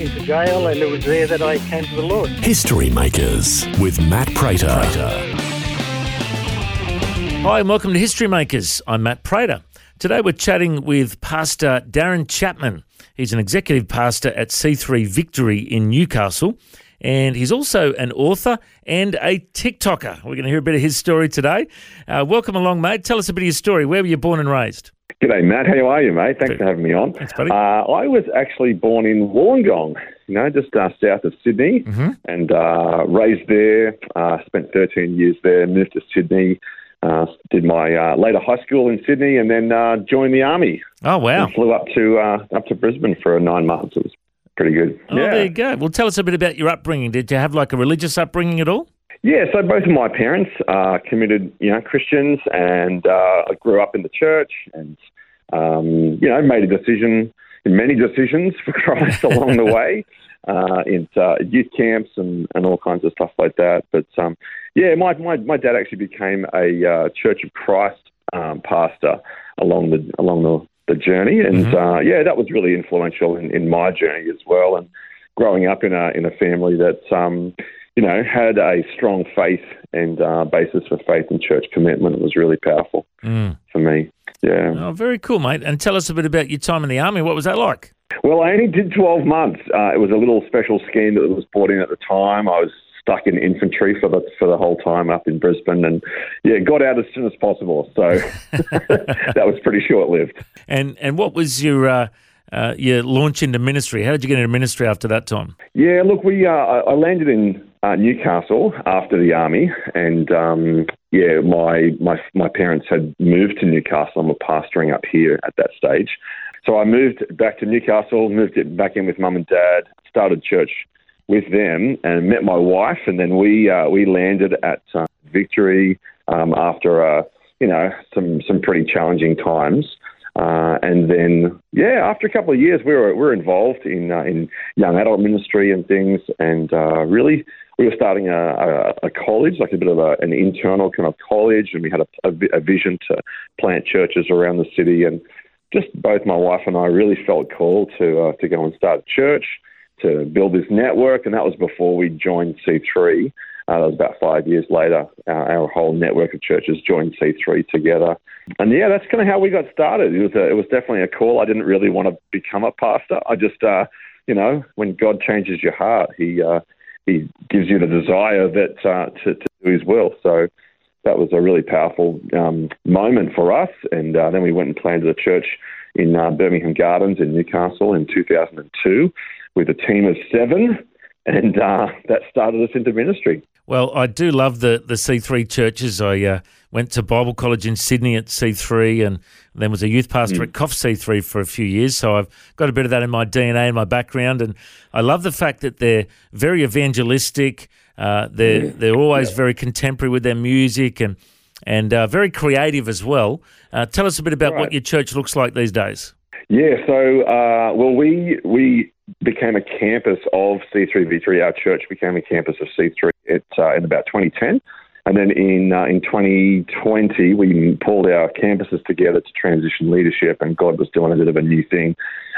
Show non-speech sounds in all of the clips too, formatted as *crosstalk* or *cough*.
into jail, and it was there that I came to the Lord. History Makers with Matt Prater. Hi, and welcome to History Makers. I'm Matt Prater. Today we're chatting with Pastor Darren Chapman. He's an executive pastor at C3 Victory in Newcastle, and he's also an author and a TikToker. We're going to hear a bit of his story today. Uh, welcome along, mate. Tell us a bit of your story. Where were you born and raised? G'day, Matt. How are you, mate? Thanks for having me on. Thanks, buddy. Uh, I was actually born in Wollongong, you know, just uh, south of Sydney, Mm-hmm. and uh, raised there. Uh, spent 13 years there. Moved to Sydney. Uh, did my uh, later high school in Sydney, and then uh, joined the army. Oh, wow. And flew up to uh, up to Brisbane for nine months. It was pretty good. Oh, yeah. there you go. Well, tell us a bit about your upbringing. Did you have like a religious upbringing at all? Yeah, so both of my parents are committed, you know, Christians, and uh, I grew up in the church, and um, you know, made a decision, many decisions for *laughs* Christ along the way, uh, in uh, youth camps and, and all kinds of stuff like that. But um, yeah, my, my my dad actually became a uh, Church of Christ um, pastor along the along the, the journey, and uh, yeah, that was really influential in, in my journey as well, and growing up in a in a family that um, you know had a strong faith and uh, basis for faith and church commitment It was really powerful for me. Yeah. Oh, very cool, mate. And tell us a bit about your time in the army. What was that like? Well, I only did 12 months. Uh, it was a little special scheme that was brought in at the time. I was stuck in infantry for the for the whole time up in Brisbane, and yeah, got out as soon as possible. So *laughs* that was pretty short lived. And and what was your uh, uh, your launch into ministry? How did you get into ministry after that time? Yeah, look, we uh, I landed in uh, Newcastle after the army, and um, yeah, my my my parents had moved to Newcastle. I'm a pastoring up here at that stage, so I moved back to Newcastle, moved it back in with mum and dad, started church with them, and met my wife, and then we uh, we landed at uh, Victory um, after uh, you know some some pretty challenging times. Uh, and then, yeah, after a couple of years, we were we were involved in uh, in young adult ministry and things, and uh, really, we were starting a, a, a college, like a bit of a, an internal kind of college, and we had a, a, vision to plant churches around the city, and just both my wife and I really felt called to uh, to go and start a church, to build this network, and that was before we joined C3. Uh, that was about five years later. Uh, our whole network of churches joined C3 together, and yeah, that's kind of how we got started. It was a, it was definitely a call. I didn't really want to become a pastor. I just, uh, you know, when God changes your heart, He uh, He gives you the desire that uh, to, to do His will. So that was a really powerful um, moment for us. And uh, then we went and planted a church in uh, Birmingham Gardens in Newcastle in 2002 with a team of seven, and uh, that started us into ministry. Well, I do love the the C three churches. I uh, went to Bible college in Sydney at C three, and then was a youth pastor at Coff C three for a few years. So I've got a bit of that in my DNA and my background, and I love the fact that they're very evangelistic. Uh, they're they're always very contemporary with their music and and uh, very creative as well. Uh, tell us a bit about what your church looks like these days. Yeah, so uh, well, we we became a campus of C3 Victory. Our church became a campus of C3 at, uh, in about 2010, and then in uh, in 2020 we pulled our campuses together to transition leadership, and God was doing a bit of a new thing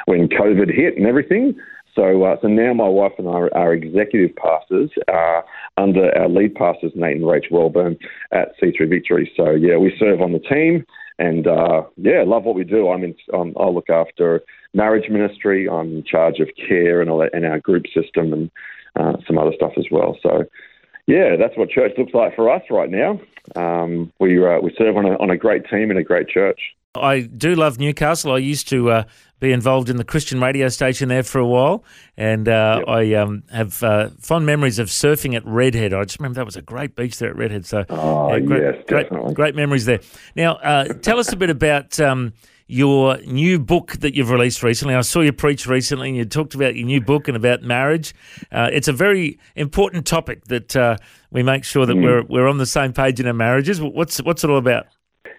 when COVID hit and everything. So, uh, so now my wife and I are, are executive pastors uh, under our lead pastors Nate and Rach Welburn at C3 Victory. So yeah, we serve on the team, and uh, yeah, love what we do. I'm in, um, I look after marriage ministry. I'm in charge of care and all that, and our group system, and uh, some other stuff as well. So yeah, that's what church looks like for us right now. Um, we uh, we serve on a on a great team in a great church. I do love Newcastle. I used to uh, be involved in the Christian radio station there for a while, and uh, I um, have uh, fond memories of surfing at Redhead. I just remember that was a great beach there at Redhead. So, Oh, great, yes, great, definitely. great memories there. Now, uh, tell us a bit about um, your new book that you've released recently. I saw you preach recently, and you talked about your new book and about marriage. Uh, it's a very important topic that uh, we make sure that Mm. we're we're on the same page in our marriages. What's what's it all about?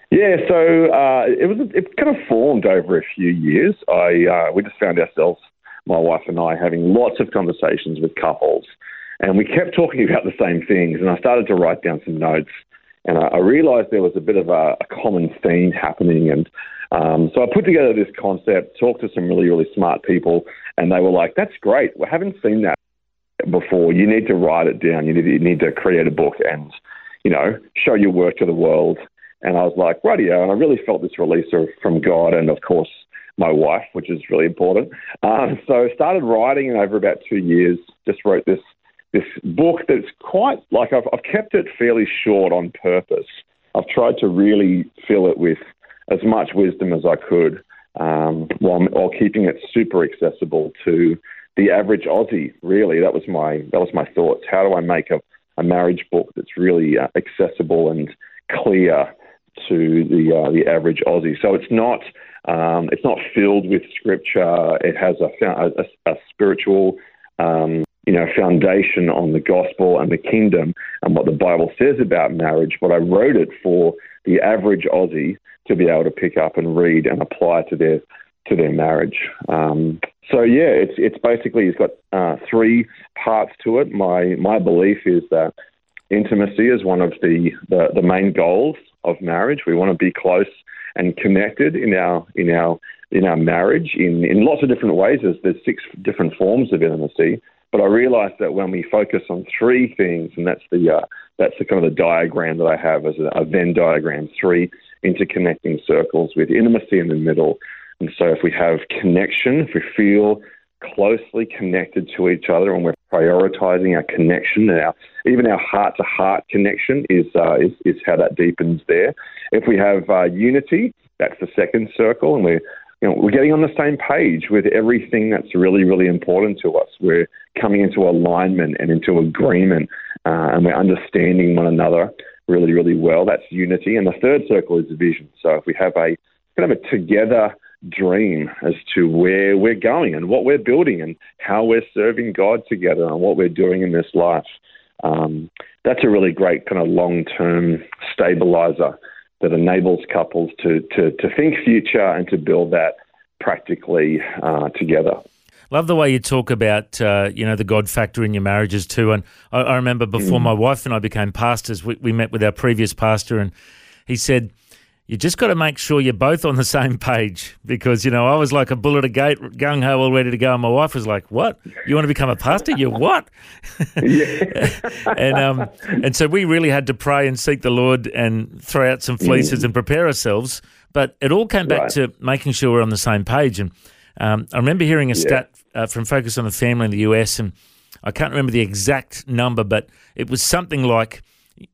Yeah, so uh, it was it kind of formed over a few years. I uh, we just found ourselves, my wife and I, having lots of conversations with couples, and we kept talking about the same things. And I started to write down some notes, and I, I realised there was a bit of a, a common theme happening. And um, so I put together this concept, talked to some really really smart people, and they were like, "That's great. We haven't seen that before. You need to write it down. You need you need to create a book and." You know, show your work to the world. And I was like, rightio. And I really felt this release of, from God and, of course, my wife, which is really important. Um, so started writing, and over about two years, just wrote this book that's quite like I've, I've kept it fairly short on purpose. I've tried to really fill it with as much wisdom as I could, um, while, while keeping it super accessible to the average Aussie. Really, that was my that was my thoughts. How do I make a, a marriage book that's really uh, accessible and clear to the uh, the average Aussie? So it's not um, it's not filled with scripture. It has a a, a spiritual um, you know foundation on the gospel and the kingdom and what the Bible says about marriage. But I wrote it for the average Aussie to be able to pick up and read and apply to their to their marriage. Um, so yeah, it's it's basically it's got uh, three parts to it. My my belief is that intimacy is one of the, the, the main goals of marriage. We want to be close and connected in our in our in our marriage in, in lots of different ways. There's, there's six different forms of intimacy. But I realised that when we focus on three things, and that's the uh, that's the kind of the diagram that I have as a, a Venn diagram, three interconnecting circles with intimacy in the middle. And so if we have connection, if we feel closely connected to each other and we're prioritizing our connection and our even our heart to heart connection is, uh, is is how that deepens there. If we have uh, unity, that's the second circle, and we're you know, we're getting on the same page with everything that's really, really important to us. We're coming into alignment and into agreement, uh, and we're understanding one another really, really well. That's unity. And the third circle is vision. So if we have a kind of a together dream as to where we're going and what we're building and how we're serving God together and what we're doing in this life. Um, that's a really great kind of long term stabilizer that enables couples to, to, to think future and to build that practically uh, together. Love the way you talk about uh, you know the God factor in your marriages too. And I, I remember before my wife and I became pastors, we, we met with our previous pastor, and he said, "You just got to make sure you're both on the same page." Because you know I was like a bull at a gate, gung ho, all ready to go, and my wife was like, "What? You want to become a pastor? You what?" *laughs* and um, and so we really had to pray and seek the Lord and throw out some fleeces and prepare ourselves. But it all came back Right. to making sure we're on the same page. And um, I remember hearing a stat uh, from Focus on the Family in the US, and I can't remember the exact number, but it was something like,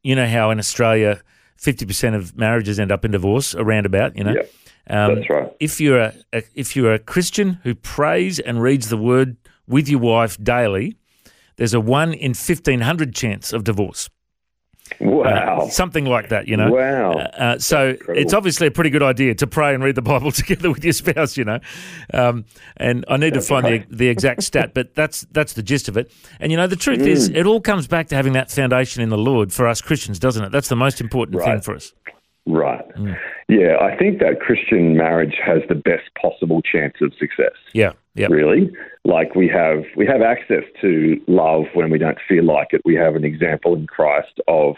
you know, how in Australia, fifty percent of marriages end up in divorce, around about, you know. Yep. Um, That's right. If you're a, a if you're a Christian who prays and reads the Word with your wife daily, there's a one in fifteen hundred chance of divorce. Wow. Uh, something like that, you know. Wow. Uh, uh, so it's obviously a pretty good idea to pray and read the Bible *laughs* together with your spouse, you know. Um, and I need to find right. the the exact stat, but that's that's the gist of it. And you know, the truth is, Mm. it all comes back to having that foundation in the Lord for us Christians, doesn't it? That's the most important thing for us. Right. Yeah, I think that Christian marriage has the best possible chance of success. Yeah, yeah, Really, like we have we have access to love when we don't feel like it. We have an example in Christ of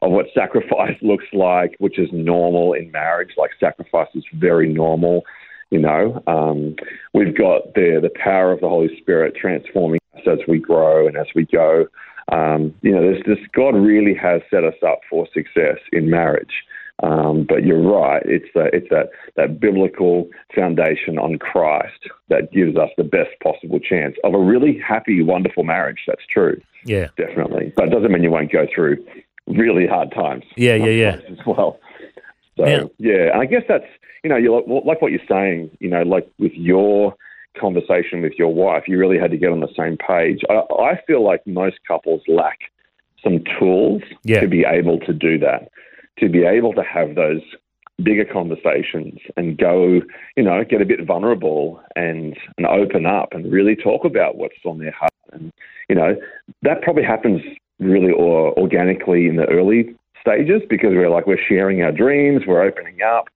of what sacrifice *laughs* looks like, which is normal in marriage. Like sacrifice is very normal. You know, um, we've got the the power of the Holy Spirit transforming us as we grow and as we go. Um, you know, there's this God really has set us up for success in marriage. Um, but you're right; it's that it's that that biblical foundation on Christ that gives us the best possible chance of a really happy, wonderful marriage. That's true, yeah, definitely. But it doesn't mean you won't go through really hard times. Yeah, yeah, yeah. As well. So Yeah. yeah, and I guess that's you know you like, like what you're saying. You know, like with your conversation with your wife, you really had to get on the same page. I, I feel like most couples lack some tools Yeah. to be able to do that, to be able to have those bigger conversations and go, you know, get a bit vulnerable and, and open up and really talk about what's on their heart. And, you know, that probably happens really or organically in the early stages because we're like, we're sharing our dreams, we're opening up.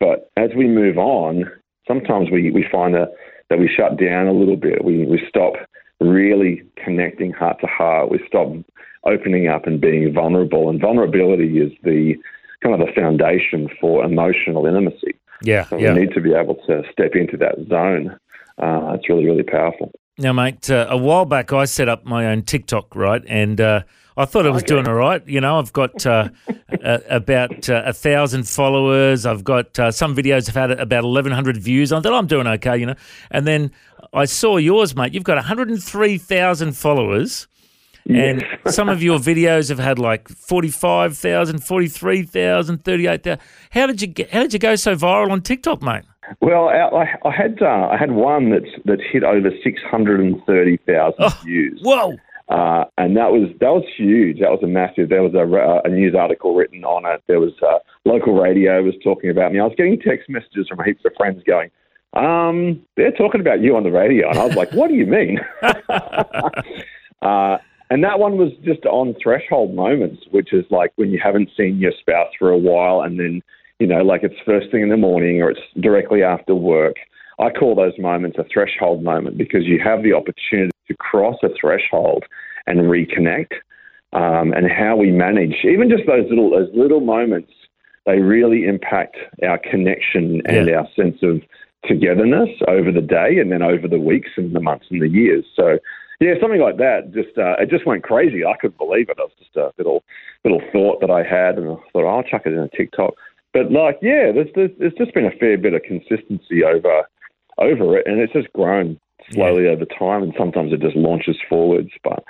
But as we move on, sometimes we, we find that, that we shut down a little bit. We, we stop really connecting heart to heart. We stop opening up and being vulnerable. And vulnerability is the kind of the foundation for emotional intimacy. Yeah, so yeah. we need to be able to step into that zone. Uh, it's really, really powerful. Now, mate, uh, a while back I set up my own TikTok, right? And uh, I thought I was Okay. doing all right. You know, I've got uh, a, about uh, a thousand followers. I've got uh, some videos have had about eleven hundred views. I thought I'm doing okay, you know. And then I saw yours, mate. You've got one hundred and three thousand followers. And *laughs* some of your videos have had like 45,000, 43,000, 38,000. How did you get, how did you go so viral on TikTok, mate? Well, I, I had uh, I had one that's that's hit over six hundred and thirty thousand Oh, views. Whoa. Uh, and that was that was huge. That was a massive. There was a, a news article written on it. There was uh, local radio was talking about me. I was getting text messages from heaps of friends going, um, "They're talking about you on the radio," and I was like, "What do you mean?" *laughs* *laughs* uh, and that one was just on threshold moments, which is like when you haven't seen your spouse for a while, and then you know, like it's first thing in the morning or it's directly after work. I call those moments a threshold moment because you have the opportunity to cross a threshold and reconnect. Um, and how we manage even just those little those little moments, they really impact our connection and Yeah. our sense of togetherness over the day and then over the weeks and the months and the years. So yeah, something like that. Just uh, it just went crazy. I couldn't believe it. It was just a little little thought that I had, and I thought oh, I'll chuck it in a TikTok. But like, yeah, there's, there's there's just been a fair bit of consistency over over it, and it's just grown slowly over time. And sometimes it just launches forwards. But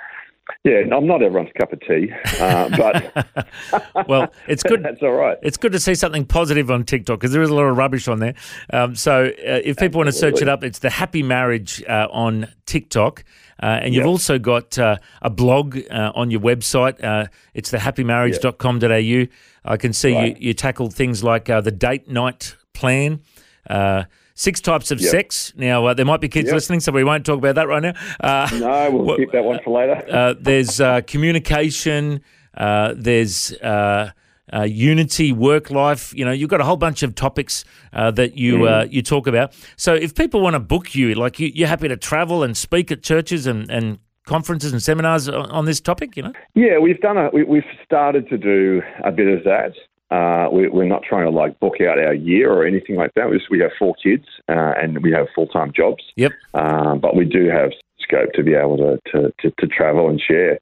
yeah, I'm not everyone's cup of tea, uh, but *laughs* Well, it's good. *laughs* that's all right. It's good to see something positive on TikTok because there is a lot of rubbish on there. Um, so uh, if people want to search it up, it's the Happy Marriage uh, on TikTok. Uh, and you've Yep. also got uh, a blog uh, on your website. Uh, it's thehappymarriage.com.au. I can see Right. you, you tackle things like uh, the date night plan, uh, six types of Yep. sex. Now, uh, there might be kids Yep. listening, so we won't talk about that right now. Uh, No, we'll Well, keep that one for later. uh, there's uh, communication. Uh, there's uh, uh, unity, work life. You know, you've got a whole bunch of topics uh, that you uh, you talk about. So if people want to book you, like you, you're happy to travel and speak at churches and, and conferences and seminars on, on this topic. You know, Yeah, we've done a we, we've started to do a bit of that. Uh, we, we're not trying to like book out our year or anything like that. We, just, we have four kids uh, and we have full time jobs. Yep. Uh, but we do have scope to be able to to, to, to travel and share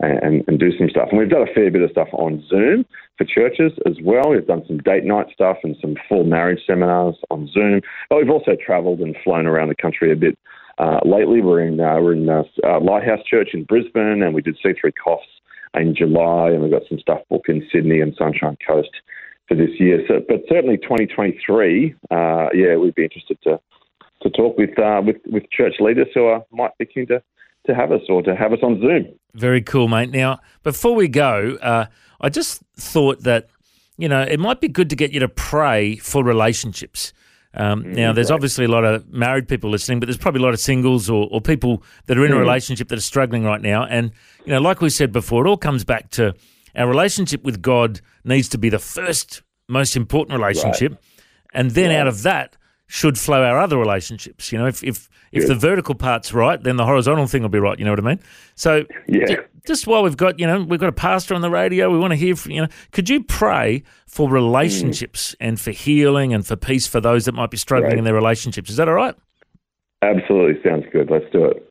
and, and do some stuff. And we've done a fair bit of stuff on Zoom for churches as well. We've done some date night stuff and some full marriage seminars on Zoom. But we've also travelled and flown around the country a bit. Uh, lately, we're in uh, we're in uh, uh, Lighthouse Church in Brisbane, and we did C3 Coffs in July, and we've got some stuff booked in Sydney and Sunshine Coast for this year. So, but certainly 2023, uh, yeah, we'd be interested to to talk with uh, with with church leaders who are might be keen to to have us or to have us on Zoom. very cool, mate. Now, before we go, uh, I just thought that you know it might be good to get you to pray for relationships. Um, now, there's obviously a lot of married people listening, but there's probably a lot of singles or, or people that are in a relationship that are struggling right now. And, you know, like we said before, it all comes back to our relationship with God needs to be the first most important relationship. And then out of that should flow our other relationships. You know, if, if, if the vertical part's right, then the horizontal thing will be right. You know what I mean? So, Yeah. Ju- just while we've got, you know, we've got a pastor on the radio, we want to hear from, you know, could you pray for relationships and for healing and for peace for those that might be struggling Right. in their relationships? Is that all right? Absolutely, sounds good. Let's do it.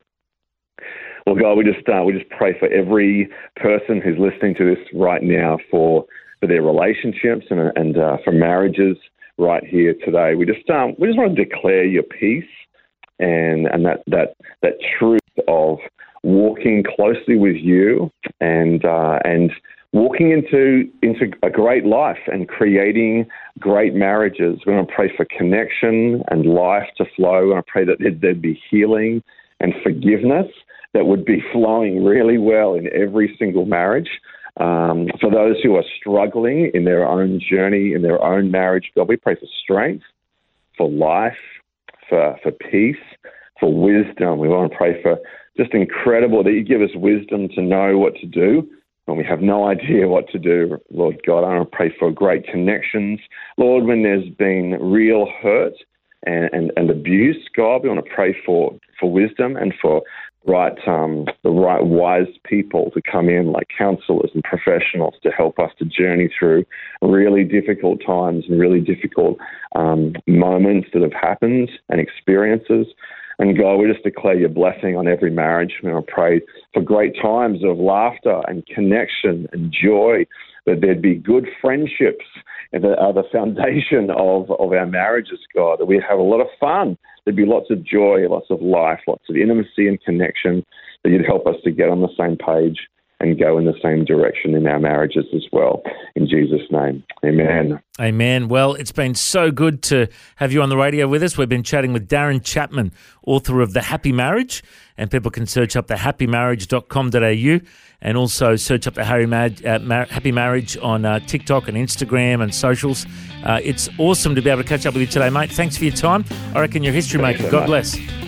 Well, God, we just uh, we just pray for every person who's listening to this right now for for their relationships and and uh, for marriages right here today. We just um, we just want to declare your peace and and that that that truth of walking closely with you and uh, and walking into into a great life and creating great marriages. We want to pray for connection and life to flow. We want to pray that there'd, there'd be healing and forgiveness that would be *laughs* flowing really well in every single marriage. Um, for those who are struggling in their own journey, in their own marriage, God, we pray for strength, for life, for, for peace, for wisdom. We want to pray for just incredible that you give us wisdom to know what to do when we have no idea what to do. Lord God, I want to pray for great connections. Lord, when there's been real hurt and, and, and abuse, God, we want to pray for, for wisdom and for right um, the right wise people to come in like counselors and professionals to help us to journey through really difficult times and really difficult um, moments that have happened and experiences and God, we just declare your blessing on every marriage. And I pray for great times of laughter and connection and joy, that there'd be good friendships that are the foundation of, of our marriages, God, that we'd have a lot of fun. There'd be lots of joy, lots of life, lots of intimacy and connection, that you'd help us to get on the same page and go in the same direction in our marriages as well. In Jesus' name, amen. Amen. Well, it's been so good to have you on the radio with us. We've been chatting with Darren Chapman, author of The Happy Marriage, and people can search up thehappymarriage.com.au and also search up the uh, Happy Marriage on uh, TikTok and Instagram and socials. Uh, it's awesome to be able to catch up with you today, mate. Thanks for your time. I reckon you're history Thanks maker. So God much. bless.